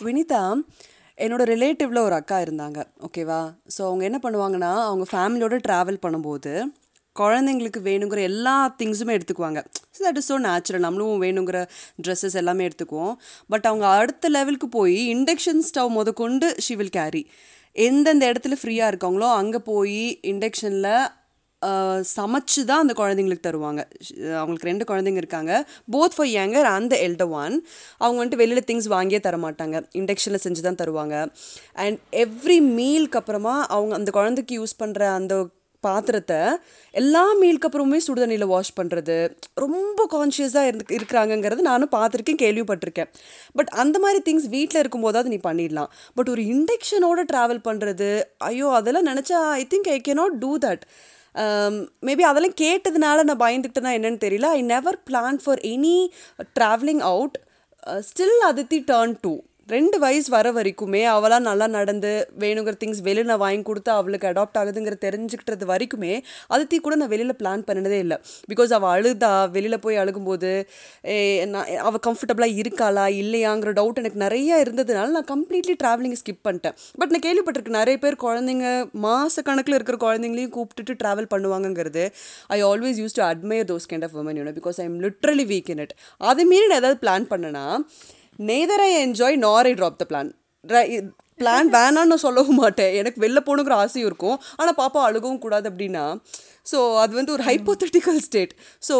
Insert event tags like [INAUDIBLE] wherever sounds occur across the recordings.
வினிதா என்னோட ரிலேட்டிவ்ல ஒரு அக்கா இருந்தாங்க ஓகேவா ஸோ அவங்க என்ன பண்ணுவாங்கன்னா அவங்க ஃபேமிலியோட ட்ராவல் பண்ணும்போது குழந்தைங்களுக்கு வேணுங்கிற எல்லா திங்ஸுமே எடுத்துக்குவாங்க. So that is so natural நம்மளும் வேணுங்கிற ட்ரெஸ்ஸஸ் எல்லாமே எடுத்துக்குவோம். பட் அவங்க அடுத்த லெவலுக்கு போய் இண்டக்ஷன் ஸ்டவ் முத கொண்டு ஷி வில் கேரி எந்தெந்த இடத்துல ஃப்ரீயாக இருக்காங்களோ அங்கே போய் இண்டக்ஷனில் சமைச்சு தான் அந்த குழந்தைங்களுக்கு தருவாங்க. அவங்களுக்கு ரெண்டு குழந்தைங்க இருக்காங்க. Both for younger and the elder one அவங்க வந்துட்டு வெளியில் திங்ஸ் வாங்கியே தர மாட்டாங்க. இண்டக்ஷனில் செஞ்சு தான் தருவாங்க. அண்ட் எவ்ரி மீல்க்கு அப்புறமா அவங்க அந்த குழந்தைக்கு யூஸ் பண்ணுற அந்த பாத்திரத்தை எல்லா மீலுக்கு அப்புறமே சுடுதண்ணியில் வாஷ் பண்ணுறது ரொம்ப கான்ஷியஸாக இருந்து இருக்கிறாங்கங்கிறது நானும் பார்த்துருக்கேன் கேள்விப்பட்டிருக்கேன். பட் அந்த மாதிரி திங்ஸ் வீட்டில் இருக்கும்போதாவது நீ பண்ணிடலாம். பட் ஒரு இண்டக்ஷனோட ட்ராவல் பண்ணுறது ஐயோ அதெல்லாம் நினச்சா I think I cannot do that Um, maybe அதெல்லாம் கேட்டதுனால நான் பயந்துக்கிட்டேனா என்னன்னு தெரியல. I never plan for any travelling out still Aditi turn two ரெண்டு வயசு வர வரைக்குமே அவளாக நல்லா நடந்து வேணுங்கிற திங்ஸ் வெளியில் நான் வாங்கி கொடுத்து அவளுக்கு அடாப்ட் ஆகுதுங்கிற தெரிஞ்சுக்கிட்டது வரைக்குமே அதுத்தி கூட நான் வெளியில் பிளான் பண்ணினதே இல்லை. பிகாஸ் அவள் அழுதா வெளியில் போய் அழுகும்போது நான் அவள் கம்ஃபர்டபுளாக இருக்காளா இல்லையாங்கிற டவுட் எனக்கு நிறைய இருந்ததுனால நான் கம்ப்ளீட்லி ட்ராவலிங் ஸ்கிப் பண்ணிட்டேன். பட் நான் கேள்விப்பட்டிருக்கேன் நிறைய பேர் குழந்தைங்க மாத கணக்கில் இருக்கிற குழந்தைங்களையும் கூப்பிட்டுட்டு travel பண்ணுவாங்கங்கிறது. I always use to admire those kind of women you know because I am literally weak in it அதை மீறி நான் ஏதாவது பிளான் பண்ணேன்னா neither I enjoy nor I drop the plan plan வேணான்னு சொல்லவும் மாட்டேன். எனக்கு வெளில போகணுங்கிற ஆசையும் இருக்கும். ஆனால் பாப்பா அழுகவும் கூடாது அப்படின்னா ஸோ அது வந்து ஒரு ஹைப்போத்தட்டிக்கல் ஸ்டேட் ஸோ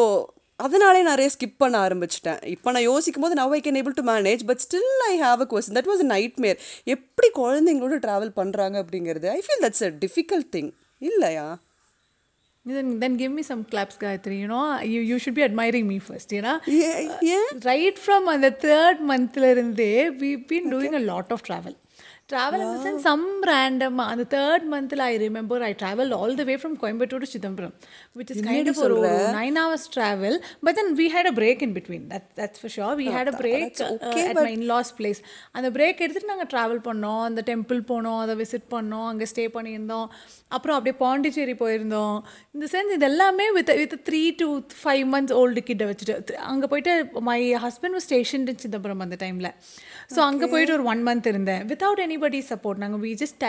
அதனாலே நிறைய ஸ்கிப் பண்ண ஆரம்பிச்சிட்டேன். இப்போ நான் யோசிக்கும் போது now I can able to manage but still I have a question that was a nightmare எப்படி குழந்தைங்களோட ட்ராவல் பண்ணுறாங்க அப்படிங்கிறது? I feel that's a difficult thing இல்லையா? Then, then give me some claps, Gayatri. You know, you, you should be admiring me first, you know. ஏ- ஏன் Right from uh, the third month, இருந்தே, we've travel. In the sense, some random, on the third month, I remember I traveled all the way from Coimbatore to Chidambaram, which is kind of a nine hours travel. But then we had a break in between. That, that's for sure. We had a break uh, at my in-laws place. அந்த break எடுத்துட்டு நாங்கள் travel பண்ணோம் அந்த temple போனோம் அதை visit பண்ணோம் அங்கே stay பண்ணியிருந்தோம் அப்புறம் அப்படியே பாண்டிச்சேரி போயிருந்தோம் இந்த சென்ஸ் இது எல்லாமே with with three to five months old கிட்ட வச்சுட்டு அங்கே போயிட்டு மை ஹஸ்பண்ட் ஸ்டேஷன் சிதம்பரம் அந்த டைமில் ஸோ அங்கே போயிட்டு ஒரு ஒன் மந்த் இருந்தேன் வித்தவுட் எனிபடி சப்போர்ட் நாங்கள் we just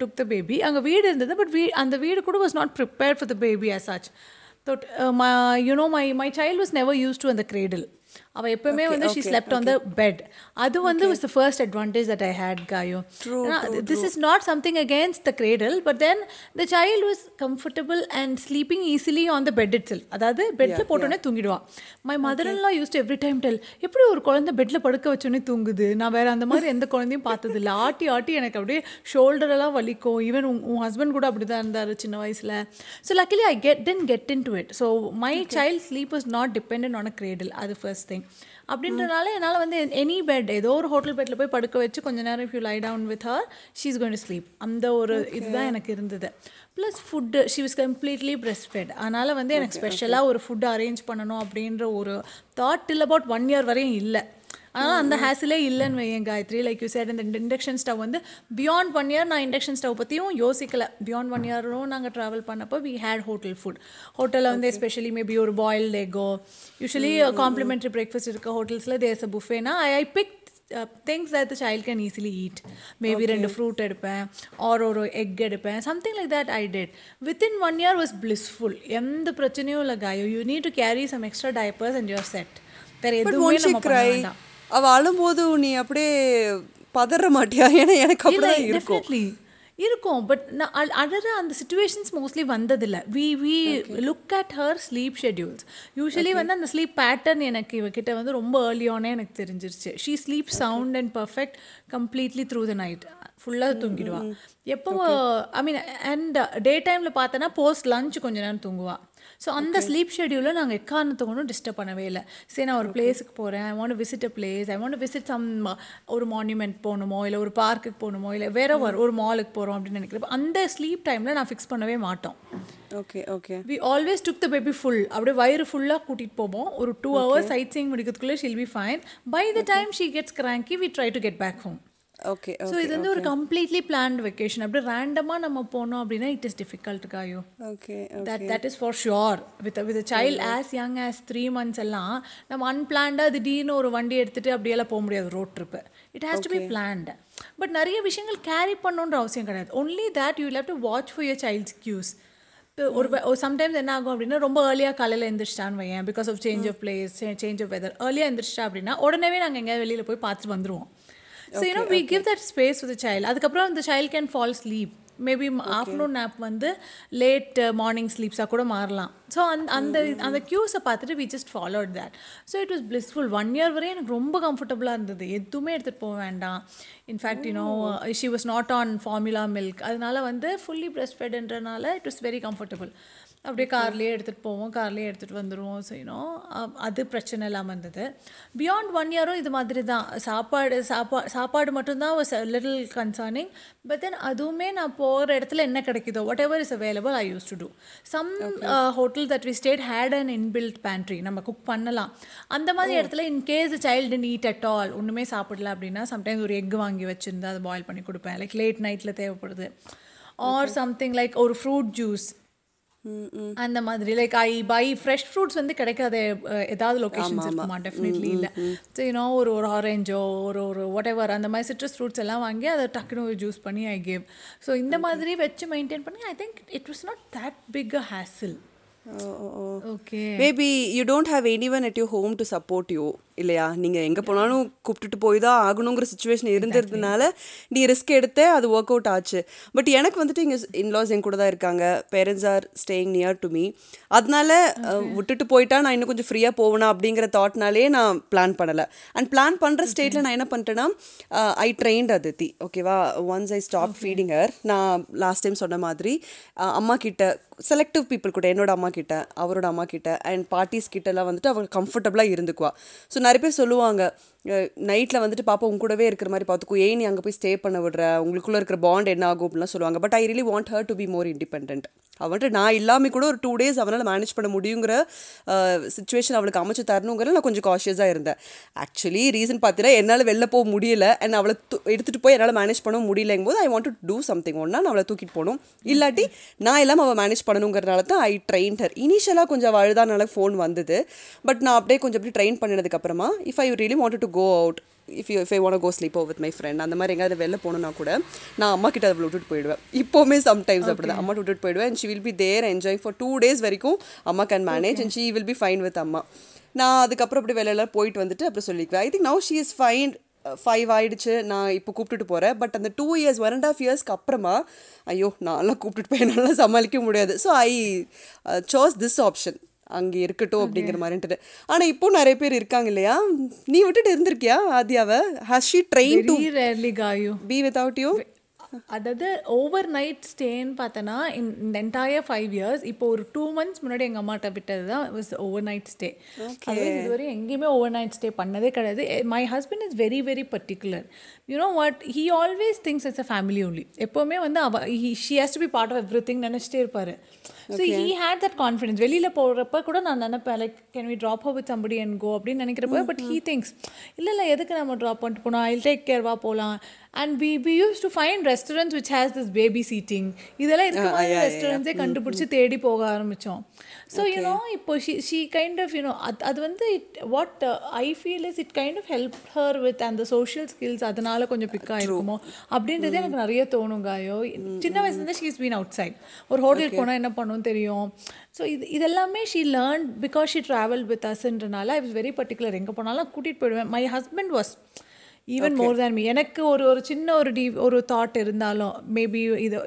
took the baby அங்கே வீடு இருந்தது பட் வீ அந்த வீடு கூட was not prepared for the baby as such Thought, uh, you know my my child was never use to அந்த cradle on the cradle. அவ எப்பவுமே வந்து she slept on the bed அது வந்து was the first advantage that I had காயோ this is not something against the cradle but then the child was comfortable and sleeping easily on the bed itself அதாவது பெட்டில் போட்டோன்னே தூங்கிடுவா. My mother எல்லாம் used every time tell எப்படி ஒரு குழந்தை பெட்டில் படுக்க வச்சோன்னே தூங்குது? நான் வேற அந்த மாதிரி எந்த குழந்தையும் பார்த்தது இல்லை ஆட்டி ஆட்டி எனக்கு அப்படியே ஷோல்டரெல்லாம் வலிக்கும். ஈவன் உன் உன் ஹஸ்பண்ட் கூட அப்படி தான் இருந்தார் சின்ன வயசில். So luckily I get then get into it so my child sleep was not depend on a cradle அது ஃபர்ஸ்ட் திங் அப்படின்றனால என்னால் வந்து எனி பெட் ஏதோ ஒரு ஹோட்டல் பெட்டில் போய் படுக்க வச்சு கொஞ்ச நேரம் if you lie down with her she is going to sleep அந்த ஒரு இதுதான் எனக்கு இருந்தது. Plus food she was completely breast fed அதனால் வந்து எனக்கு ஸ்பெஷலாக ஒரு ஃபுட் அரேஞ்ச் பண்ணணும் அப்படின்ற ஒரு thought till about one year வரையும் இல்லை. அதனால் அந்த ஹேசிலே இல்லைன்னு வையன் காயத்ரி. லைக் யூ said இந்த இண்டக்ஷன் ஸ்டவ் வந்து பியாண்ட் ஒன் இயர் நான் இண்டக்ஷன் ஸ்டவ் பற்றியும் யோசிக்கல. பியாண்ட் ஒன் இயரும் நாங்கள் ட்ராவல் பண்ணப்போ வி ஹேட் ஹோட்டல் ஃபுட் ஹோட்டலில் வந்து எஸ்பெஷலி மேபி ஒரு பாயில்ட் எக்கோ யூஸ்வலி காம்ப்ளிமெண்ட்ரி பிரேக்ஃபாஸ்ட் இருக்க ஹோட்டல்ஸில் there's a புஃபேனா I I pick things that the child can easily eat maybe ரெண்டு ஃப்ரூட் எடுப்பேன் ஆர் ஒரு எக் எடுப்பேன் something like that I did within one year was blissful எந்த பிரச்சனையும் இல்லை காயோ. You need to carry some extra diapers and your set வேறு எதுவுமே நம்ம பண்ண வேண்டாம். அவ அழும்போது நீ அப்படியே பதற மாட்டியா? ஏன்னா எனக்கு அப்படிதான் இருக்கும். இருக்கும். பட் நான் அழ- அழற அந்த சுச்சுவேஷன்ஸ் மோஸ்ட்லி வந்ததில்ல. We we look at her sleep schedules usually வந்து அந்த ஸ்லீப் பேட்டர்ன் எனக்கு இவகிட்ட வந்து ரொம்ப ஏர்லியானே எனக்கு தெரிஞ்சிருச்சு. She sleep sound and perfect completely through the night ஃபுல்லாக தூங்கிடுவா. எப்போ ஐ மீன் அண்ட் டே டைமில் பார்த்தோன்னா போஸ்ட் லஞ்ச் கொஞ்ச நேரம் தூங்குவா. ஸோ அந்த ஸ்லீப் ஷெடியூலில் நாங்கள் எக்காரணத்தை கொண்டும் டிஸ்டர்ப் பண்ணவே இல்லை. சரி நான் ஒரு பிளேஸுக்கு போகிறேன் I want visit a place I want visit some ஒரு மான்யூமெண்ட் போகணுமோ இல்லை ஒரு பார்க்குக்கு போகணுமோ இல்லை வேற ஒரு ஒரு மாலுக்கு போகிறோம் அப்படின்னு நினைக்கிறப்ப அந்த ஸ்லீப் டைமில் நான் ஃபிக்ஸ் பண்ணவே மாட்டோம். Okay okay we always took the baby full அப்படியே வயிறு ஃபுல்லாக கூட்டிகிட்டு போவோம். ஒரு two hours sightseeing முடிக்கிறதுக்குள்ளே she'll be fine by the time she gets cranky we try to get back home okay so இது வந்து ஒரு கம்ப்ளீட்லி பிளான்ட் வெக்கேஷன் அப்படி ரேண்டமாக நம்ம போனோம் அப்படின்னா it is difficult காயோ okay that that is for sure with with child as young as three months எல்லாம் நம்ம அன்பிளான்டாக திடீர்னு ஒரு வண்டி எடுத்துட்டு அப்படியெல்லாம் போக முடியாது road trip it has to be planned but நிறைய விஷயங்கள் கேரி பண்ணணுன்ற அவசியம் கிடையாது. Only that you have to watch for your child's cues ஒரு சம்டைம்ஸ் என்ன ஆகும் அப்படின்னா ரொம்ப ஏர்லியாக காலையில் எந்திரிச்சிட்டான்னு வையன் because of change of place change of weather ஏர்லியாக எந்திரிச்சிட்டா அப்படின்னா உடனே நாங்கள் எங்கேயாவது வெளியில் போய் பார்த்துட்டு வந்துருவோம். So you know we give that space with child அதுக்கப்புறம் அந்த child can fall sleep maybe afternoon nap வந்து லேட் மார்னிங் ஸ்லீப்ஸாக கூட மாறலாம். ஸோ அந்த அந்த அந்த க்யூஸை பார்த்துட்டு we just followed that so it was blissful one year வரையும் எனக்கு ரொம்ப கம்ஃபர்டபுளாக இருந்தது. எதுவுமே எடுத்துகிட்டு போக வேண்டாம். In fact you know she was not on formula milk அதனால வந்து ஃபுல்லி பிரஸ்ட் ஃபெட்ன்றனால இட் வாஸ் வெரி கம்ஃபர்டபுள் அப்படியே கார்லேயே எடுத்துகிட்டு போவோம் கார்லேயே எடுத்துகிட்டு வந்துடுவோம் செய்யணும் அது பிரச்சனை இல்லாமல் இருந்தது. பியாண்ட் ஒன் இயரும் இது மாதிரி தான் சாப்பாடு சாப்பா சாப்பாடு மட்டும்தான் was little concerning but then அதுவுமே நான் போகிற இடத்துல என்ன கிடைக்குதோ whatever is available I use to do some hotel that we stayed had and inbuilt pantry நம்ம குக் பண்ணலாம். அந்த மாதிரி இடத்துல in case child need at all ஒன்றுமே சாப்பிடல அப்படின்னா சம்டைம்ஸ் ஒரு எக் வாங்கி வச்சுருந்து அதை பாயில் பண்ணி கொடுப்பேன். லைக் லேட் நைட்டில் தேவைப்படுது. ஆர் சம்திங் லைக் ஒரு ஃப்ரூட் ஜூஸ் அந்த மாதிரி. Like I buy fresh fruits வந்து கிடைக்காத ஏதாவது லொக்கேஷன்ஸ் இருக்குமா? டெஃபினெட்லி இல்லை. ஸோ யூனோ ஒரு ஒரு ஆரஞ்சோ ஒரு ஒரு வாட் எவர் அந்த மாதிரி சிட்ரஸ் ஃப்ரூட்ஸ் எல்லாம் வாங்கி அதை டக்குனு ஜூஸ் பண்ணி ஐ கேவ் ஸோ இந்த மாதிரி வச்சு மெயின்டைன் பண்ணி I think it was not that big a hassle okay maybe you don't have any one at you home to support you இல்லையா? நீங்கள் எங்கே போனாலும் கூப்பிட்டுட்டு போய் தான் ஆகணுங்கிற சுச்சுவேஷன் இருந்ததுனால நீ ரிஸ்க் எடுத்தே அது ஒர்க் அவுட் ஆச்சு. பட் எனக்கு வந்துட்டு இங்கே இன்லாஸ் என் கூட தான் இருக்காங்க. Parents are staying near to me அதனால விட்டுட்டு போயிட்டா நான் இன்னும் கொஞ்சம் ஃப்ரீயாக போவேனா அப்படிங்கிற தாட்னாலே நான் பிளான் பண்ணலை. அண்ட் பிளான் பண்ணுற ஸ்டேட்டில் நான் என்ன பண்ணிட்டேன்னா ஐ ட்ரெயின்ட் அதித்தி ஓகேவா once I stop feeding her நான் லாஸ்ட் டைம் சொன்ன மாதிரி அம்மா கிட்ட செலக்டிவ் பீப்புள் கூட என்னோட அம்மா கிட்ட அவரோட அம்மா கிட்ட அண்ட் பார்ட்டிஸ் கிட்டலாம் வந்துட்டு அவள் கம்ஃபர்டபுளாக இருந்துக்குவா. ஸோ நிறைய பேர் சொல்லுவாங்க நைட்டில் வந்துட்டு பாப்பா உங்க கூடவே இருக்கிற மாதிரி பார்த்துக்கோ ஏன் நீ அங்கே போய் ஸ்டே பண்ண விடுற? உங்களுக்குள்ளே இருக்கிற பாண்ட் என்ன ஆகும் அப்படிலாம் சொல்லுவாங்க. But I really want her to be more independent அவன்ட்டு நான் இல்லாமல் கூட ஒரு டூ டேஸ் அவனால் மேனேஜ் பண்ண முடியுங்கிற சுச்சுவேஷன் அவளுக்கு அமைச்சு தரணுங்கிற நான் கொஞ்சம் காஷியஸாக இருந்தேன். ஆக்சுவலி ரீசன் பார்த்தீங்கன்னா என்னால் வெளில போக முடியல. அண்ட் அவளை து- எடுத்துகிட்டு போய் என்னால் மேனேஜ் பண்ண முடியலங்கும் போது I want to do something ஒன்றா நான் அவளை தூக்கிட்டு போகணும். இல்லாட்டி நான் இல்லாமல் அவள் மேனேஜ் பண்ணணுங்கிறனால தான் ஐ ட்ரெயின் ஹர் இனிஷியலாக கொஞ்சம் அழுதானால ஃபோன் வந்தது. பட் நான் அப்படியே கொஞ்சம் அப்படி train பண்ணினதுக்கப்புறமா if I really want to go out if you if I want go sleep with my friend அந்த மாதிரி எங்கேயாவது வெளில போகணுன்னா கூட நான் அம்மா கிட்ட அவளை விட்டுட்டு போயிடுவேன். இப்போவுமே சம்டைம்ஸ் அப்படி தான் அம்மா விட்டுட்டு போயிடுவேன். And she will be there enjoy for two days வரைக்கும் அம்மா can manage and she will be fine with அம்மா. நான் அதுக்கப்புறம் அப்படி வெளியில போயிட்டு வந்துட்டு அப்புறம் சொல்லிக்குவேன். I think now she is fine five ஆயிடுச்சு. நான் இப்போ கூப்பிட்டுட்டு போகிறேன் பட் அந்த two years one and half இயர்ஸ்க்கு அப்புறமா ஐயோ நான்லாம் கூப்பிட்டுட்டு போய் என்னால் சமாளிக்க முடியாது. So I chose this option அங்கே இருக்கட்டும் அப்படிங்கிற மாதிரின்ட்டு ஆனால் இப்போ நிறைய பேர் இருக்காங்க இல்லையா? நீ விட்டுட்டு இருந்திருக்கியா ஆதியாவை? Has she train to be without you அதாவது ஓவர் நைட் ஸ்டேன்னு பார்த்தோன்னா இந்த என்டையர் ஃபைவ் இயர்ஸ் இப்போ ஒரு டூ மந்த்ஸ் முன்னாடி எங்கள் அம்மாட்ட விட்டது தான் வாஸ் ஓவர் நைட் ஸ்டே அதுவே இதுவரை எங்கேயுமே ஓவர் நைட் ஸ்டே பண்ணதே கிடையாது. My husband is very very particular you know what he always thinks it's a family only எப்போவுமே வந்து அவ she has to be part of everything நினச்சிட்டே இருப்பார். So he had that confidence வெளியில் போகிறப்ப கூட நான் நினைப்பேன் like can we drop with somebody and go அப்படின்னு நினைக்கிறப்ப பட் ஹீ திங்ஸ் இல்லை இல்லை எதுக்கு நம்ம ட்ராப் பண்ணிட்டு போனோம்? ஐ டேக் கேர் வா போகலாம் and we we use to find restaurants which has this baby seating இதெல்லாம் இருக்க மாதிரி ரெஸ்டாரண்ட்ஸே கண்டுபிடிச்சி தேடி போக ஆரம்பித்தோம் ஸோ யூனோ இப்போ she she kind of you know அது அது வந்து it what I feel is it kind of help her with அந்த சோஷியல் ஸ்கில்ஸ் அதனால கொஞ்சம் பிக் ஆயிருக்குமோ? அப்படின்றது எனக்கு நிறைய தோணும் காயோ சின்ன வயசுலேருந்து she is been outside ஒரு ஹோட்டலுக்கு போனால் என்ன பண்ணும் தெரியும். ஸோ இது இதெல்லாமே she learn because she travel with அஸ்ன்றனால I was very particular எங்கே போனாலும் கூட்டிகிட்டு போயிடுவேன். My husband was even more than me எனக்கு ஒரு ஒரு சின்ன ஒரு டி ஒரு தாட் இருந்தாலும் மேபி இது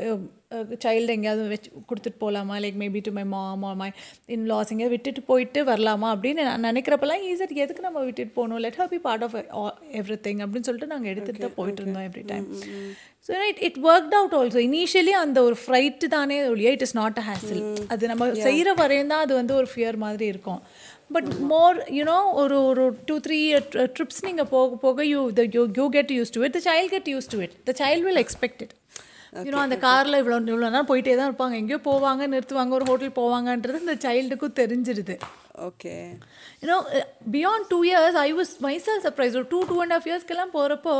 சைல்டு எங்கேயாவது வச்சு கொடுத்துட்டு போகலாமா like maybe to my mom my in laws எங்கேயாவது விட்டுட்டு போயிட்டு வரலாமா அப்படின்னு நான் நினைக்கிறப்பெல்லாம் ஈஸர் எதுக்கு நம்ம விட்டுட்டு போகணும்? Let her be part of everything அப்படின்னு சொல்லிட்டு நாங்கள் எடுத்துகிட்டு தான் போயிட்டு இருந்தோம் every time so it it work out also initially அந்த ஒரு ஃப்ரைட்டு தானே ஒழிய it is not a hassle அது நம்ம செய்கிற வரையும் தான் அது வந்து ஒரு ஃபியர் மாதிரி இருக்கும். பட் மோர் யூனோ ஒரு ஒரு டூ த்ரீ ட்ரிப்ஸ் நீங்கள் போக போக you the you you get use to it the child get use to it the child will expect it you know அந்த காரில் இவ்வளோ இவ்வளோ நேரம் போயிட்டே தான் இருப்பாங்க. எங்கேயோ போவாங்க நிறுத்துவாங்க ஒரு ஹோட்டல் போவாங்கன்றது இந்த சைல்டுக்கும் தெரிஞ்சிருது. Okay you know beyond two years I was myself surprise ஒரு டூ டூ அண்ட் ஆஃப் இயர்ஸ்க்கெல்லாம் போகிறப்போ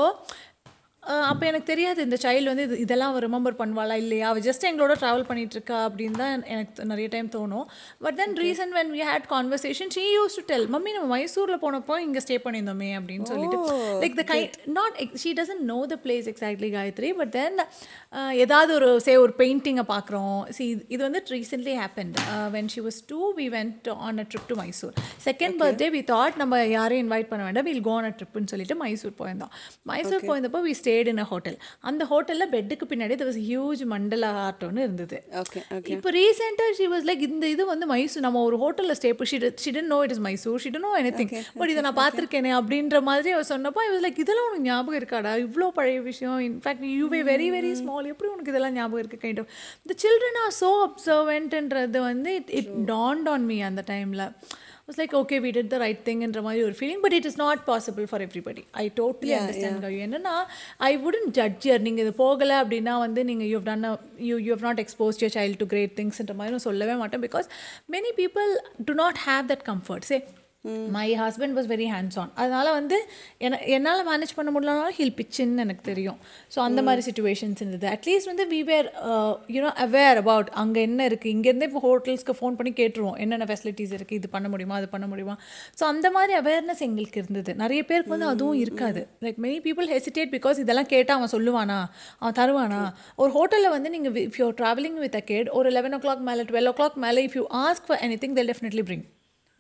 அப்போ எனக்கு தெரியாது இந்த சைல்டு வந்து இது இதெல்லாம் அவள் ரிமெம்பர் பண்ணுவாளா இல்லையா? அவள் ஜஸ்ட் எங்களோட ட்ராவல் பண்ணிட்டு இருக்கா அப்படின்னு தான் எனக்கு நிறைய டைம் தோணும். But then reason when we had conversation she use to tell mummy நம்ம மைசூரில் போனப்போ இங்கே ஸ்டே பண்ணியிருந்தோமே அப்படின்னு சொல்லிட்டு. Like the guy not she doesn't know the place exactly Gayathri but then ஏதாவது ஒரு சே ஒரு பெயிண்டிங்கை பார்க்குறோம் சி இது வந்து recently happened when she was two we went on a trip to Mysore second birthday we thought நம்ம யாரையும் invite பண்ண வேண்டாம் வில் கோ ஆன் அ ட்ரிப்னு சொல்லிட்டு மைசூர் போயிருந்தோம். மைசூர் போயிருந்தப்போ we stayed in a hotel அந்த ஹோட்டலில் பெட்டுக்கு பின்னாடி a ஹியூஜ் மண்டல ஆர்ட் ஒன்று இருந்தது. ஓகே ஓகே இப்போ ரீசெண்டாக ஷி வாஸ் லைக் இந்த இது வந்து மைசூர் நம்ம ஒரு ஹோட்டலில் stay she she didn't know it is Mysore she didn't know anything but இதை நான் பார்த்துருக்கேனே அப்படின்ற மாதிரி அவர் சொன்னப்போ வாஸ் லைக் இதெல்லாம் உனக்கு ஞாபகம் இருக்காடா? இவ்வளோ பழைய விஷயம். In fact you were very very small எப்படி உனக்கு இதெல்லாம் ஞாபகம் இருக்குது kind of the children are so அப்சர்வென்ட்ன்றது வந்து it it dawned on me அந்த டைமில் was like okay we did the right திங்ன்ற மாதிரி ஒரு feeling but it is not possible for everybody I totally understand கவி என்னன்னா ஐ வுடன் ஜட்ஜ் இயர் நீங்கள் இது போகலை அப்படின்னா வந்து நீங்கள் you done you you have not expose your child to great திங்ஸ்ன்ற மாதிரி நான் சொல்லவே மாட்டேன் because many people do not have that comfort say my. Husband was very hands on அதனால் வந்து என்ன என்னால் மேனேஜ் பண்ண முடியலனாலும் ஹில் பிச்சுன்னு எனக்கு தெரியும். ஸோ அந்த மாதிரி சுச்சுவேஷன்ஸ் இருந்தது. அட்லீஸ்ட் வந்து we were you know aware about அங்கே என்ன இருக்குது இங்கேருந்தே இப்போ ஹோட்டல்ஸ்க்கு ஃபோன் பண்ணி கேட்டுருவோம். என்னென்ன ஃபெசிலிட்டிஸ் இருக்குது இது பண்ண முடியுமா அது பண்ண முடியுமா? ஸோ அந்த மாதிரி அவேர்னஸ் எங்களுக்கு இருந்தது. நிறைய பேருக்கு வந்து அதுவும் இருக்காது. Like many people hesitate because இதெல்லாம் கேட்டால் அவன் சொல்லுவானா? அவன் தருவானா? ஒரு ஹோட்டலில் வந்து நீங்கள் if you travelling with a kid ஒரு லெவன் ஓ கிளாக் மேலே டுவெல் ஓ கிளாக் மேலே if you ask for anything they'll definitely bring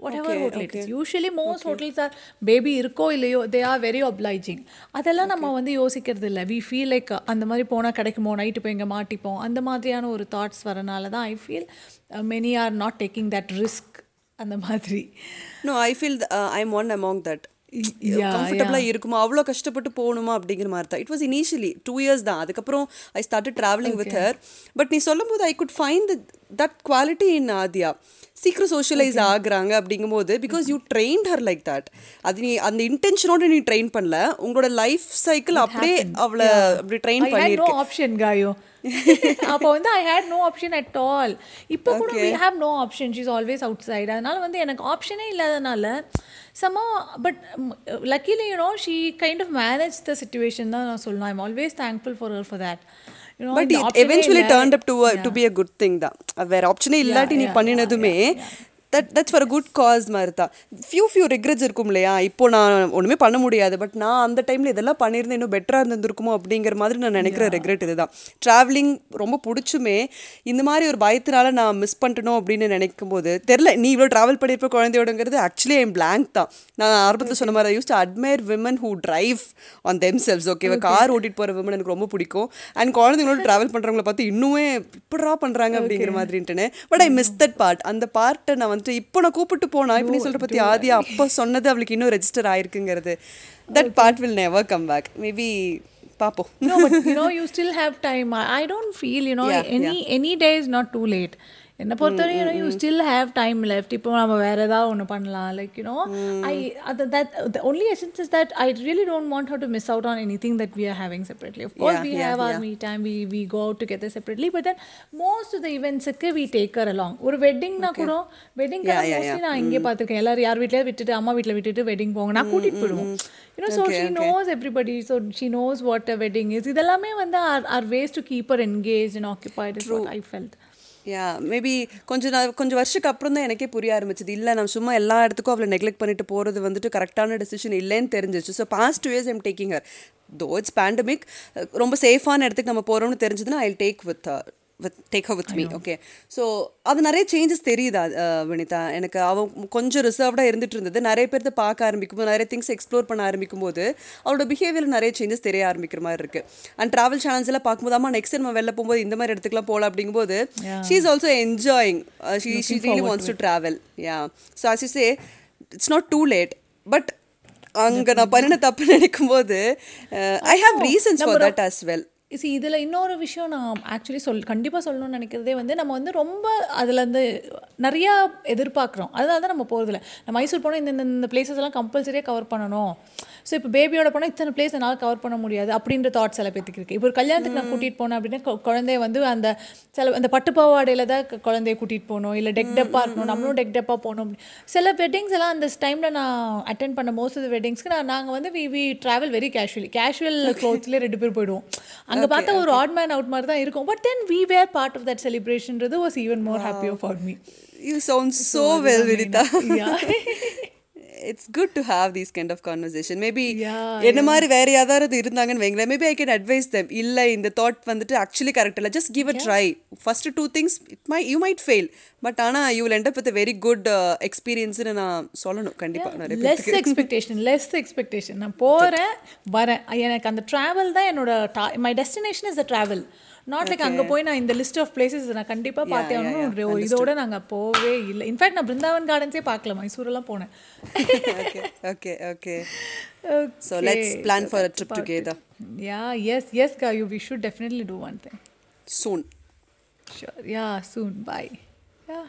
whatever hotel it is. usually most hotels are baby இருக்கோ இல்லையோ தே ஆர் வெரி obliging. அதெல்லாம் நம்ம வந்து யோசிக்கிறது இல்லை. வி ஃபீல் லைக் அந்த மாதிரி போனால் கிடைக்குமோ நைட்டு போய் இங்கே மாட்டிப்போம். அந்த மாதிரியான ஒரு தாட்ஸ் வரனால தான் I feel many are not taking that risk அந்த மாதிரி. No I feel I am one among that கம்ஃபர்டபுளாக இருக்குமா? அவ்வளோ கஷ்டப்பட்டு போகணுமா? அப்படிங்கிற மாதிரி தான். It was initially two years தான். அதுக்கப்புறம் I start travelling with her but நீ சொல்லும் போது I could find that quality in Aadhya சீக்கிரம் சோஷியலைஸ் ஆகுறாங்க அப்படிங்கும்போது because you train her like that அது நீ அந்த இன்டென்ஷனோட நீ ட்ரெயின் பண்ணல. உங்களோட லைஃப் சைக்கிள் அப்படியே அவளை அப்படி ட்ரெயின் பண்ணியிருக்கேன் ஆப்ஷன் காயோ [LAUGHS] அப்போ வந்து I had no option at all இப்போ கூட we have no option she's always outside அதனால வந்து எனக்கு ஆப்ஷனே இல்லாதனால சமோ but luckily you know she kind of manage the situation தான் நான் சொல்லணும். I'm always thankful for her for that but eventually turn up to to be a good thing தான். வேற ஆப்ஷனே இல்லாட்டி நீ பண்ணினதுமே that that's for good cause மாதிரி தான் ஃபியூ ஃபியூ ரிக்ரெட்ஸ் இருக்கும் இல்லையா? இப்போ நான் ஒன்றுமே பண்ண முடியாது பட் நான் அந்த டைமில் இதெல்லாம் பண்ணியிருந்தேன். இன்னும் பெட்டராக இருந்திருக்குமோ அப்படிங்கிற மாதிரி நான் நினைக்கிற ரெக்ரெட் இதுதான். ட்ராவலிங் ரொம்ப பிடிச்சுமே இந்த மாதிரி ஒரு பயத்தினால நான் மிஸ் பண்ணிட்டணும் அப்படின்னு நினைக்கும் போது தெரில நீ இவ்வளோ ட்ராவல் பண்ணியிருப்ப குழந்தையோடங்கிறது ஆக்சுவலி என் பிளாங்க் தான். நான் ஆரம்பத்தில் சொன்ன மாதிரி use to admire women who drive on themselves ஓகேவா கார் ஓட்டிட்டு போகிற விமன் எனக்கு ரொம்ப பிடிக்கும். அண்ட் குழந்தைங்களோட [LAUGHS] ட்ராவல் பண்ணுறவங்கள பார்த்து இன்னுமே இப்படா பண்ணுறாங்க அப்படிங்கிற மாதிரின்ட்டுன்னு. But I miss that part அந்த பார்ட்டை நான் வந்துட்டு இப்போ நான் கூப்பிட்டு போனா இப்போ நீ சொல்கிற பற்றி ஆதியா அப்போ சொன்னது அவளுக்கு இன்னும் register ஆயிருக்குங்கிறது. That part will never come back maybe பார்ப்போம் but you know, you still have time. I, I don't feel, you know, Yeah, any any day is not too late. என்னை பொறுத்தவரை you still have time left இப்போ நம்ம வேறு ஏதாவது ஒன்று பண்ணலாம். Like you know I அது that the only essence is that I really don't want have to miss out on anything that we are having separately of course we have our me time we we go out together separately but then most of the இவெண்ட்ஸுக்கு we take her along ஒரு வெட்டிங்னா கூட wedding mostly நான் இங்கே பார்த்துருக்கேன். எல்லாரும் யார் வீட்டில் விட்டுட்டு அம்மா வீட்டில் விட்டுட்டு வெட்டிங் போங்க. நான் கூட்டிகிட்டு போயிடுவோம். You know so she knows everybody so she knows what a wedding is இதெல்லாமே வந்து are are ways to keep her engage and what I felt yeah maybe கொஞ்சம் நான் கொஞ்சம் வருஷத்துக்கு அப்புறம் தான் எனக்கே புரிய ஆரம்பிச்சது. இல்லை நான் சும்மா எல்லா இடத்துக்கும் அவளை நெக்லெக்ட் பண்ணிட்டு போகிறது வந்துட்டு கரெக்டான டெசிஷன் இல்லைன்னு தெரிஞ்சிச்சு. So past two years am taking her though it's pandemic ரொம்ப சேஃபான இடத்துக்கு நம்ம போகிறோம்னு தெரிஞ்சதுன்னா I take with with take with me okay so அது நிறைய சேஞ்சஸ் தெரியுதா வினிதா? எனக்கு அவன் கொஞ்சம் ரிசர்வ்டாக இருந்துட்டு இருந்தது. நிறைய பேர்த்த பார்க்க ஆரம்பிக்கும் போது நிறைய திங்ஸ் எக்ஸ்ப்ளோர் பண்ண ஆரம்பிக்கும் போது அவளோட பிஹேவியர் நிறைய சேஞ்சஸ் தெரிய ஆரம்பிக்கிற மாதிரி இருக்கு. அண்ட் ட்ராவல் சேனல்ஸ் எல்லாம் பார்க்கும்போது அம்மா நெக்ஸ்ட் நம்ம வெளில போகும்போது இந்த மாதிரி இடத்துக்குலாம் போகலாம் அப்படிங்கும்போது she is also enjoying she she really wants to travel yeah so as you say it's not too late but அங்கே நான் பண்ணின தப்பு நினைக்கும் போது I have reasons for that as well see இதில் இன்னொரு விஷயம் நான் ஆக்சுவலி சொல் கண்டிப்பாக சொல்லணும்னு நினைக்கிறதே வந்து நம்ம வந்து ரொம்ப அதில் வந்து நிறையா எதிர்பார்க்குறோம். அதனால தான் நம்ம போகிறதில்ல நம்ம மைசூர் போனால் இந்த இந்த- பிளேசஸ் எல்லாம் கம்பல்சரியாக கவர் பண்ணணும். ஸோ இப்போ பேபியோட போனால் இத்தனை பிளேஸ் என்னால் கவர் பண்ண முடியாது அப்படின்ற தாட்ஸ் சில பேத்துக்கு இருக்குது இப்போ ஒரு கல்யாணத்துக்கு நான் கூட்டிகிட்டு போனேன் அப்படின்னா குழந்தைய வந்து அந்த சில அந்த பட்டு பாவாடையில் தான் குழந்தைய கூட்டிகிட்டு போகணும். இல்லை டெக் டெப்பாக இருக்கணும். நம்மளும் டெக் டெப்பாக போகணும் சில வெட்டிங்ஸ் எல்லாம் அந்த டைமில் நான் அட்டென்ட் பண்ண மோஸ்ட் ஆஃப் வெட்டிங்ஸ்க்கு நான் நாங்கள் வந்து we we travel very casually casual க்ளோத்ஸ்லேயே ரெண்டு பேர் போயிடுவோம். அங்கே பார்த்தா ஒரு ஆட் மேன் அவுட் மாதிரி தான் இருக்கும். But then we were part of that செலிப்ரேஷன்றது was even more happier for me You sound so well, Vinita. [LAUGHS] It's good to have these kind of conversation maybe என்ன மாதிரி வேற யாராவது இருந்தாங்கன்னு வைங்களேன். Maybe I can advise them இல்லை இந்த thought வந்துட்டு actually correct இல்லை. Just give a try first do things it my you might fail but ஆனால் you will end up with very good எக்ஸ்பீரியன்ஸ்னு நான் சொல்லணும். கண்டிப்பாக நிறைய லெஸ் எக்ஸ்பெக்டேஷன் லெஸ் எக்ஸ்பெக்டேஷன் நான் போகிறேன் வரேன். எனக்கு அந்த ட்ராவல் தான் என்னோட my destination is the travel not like அங்கே போய் நான் இந்த லிஸ்ட் ஆஃப் பிளேசஸ் நான் கண்டிப்பாக பார்த்தே ஆகணும் ஒரு இதோட நாங்கள் போவே இல்லை. இன்ஃபேக்ட் நான் பிருந்தாவன் கார்டன்ஸே பார்க்கல. மைசூரெல்லாம் போனேன். Okay okay okay so let's plan for a trip together yeah yes yes காயூ we should definitely do one thing soon sure yeah soon bye yeah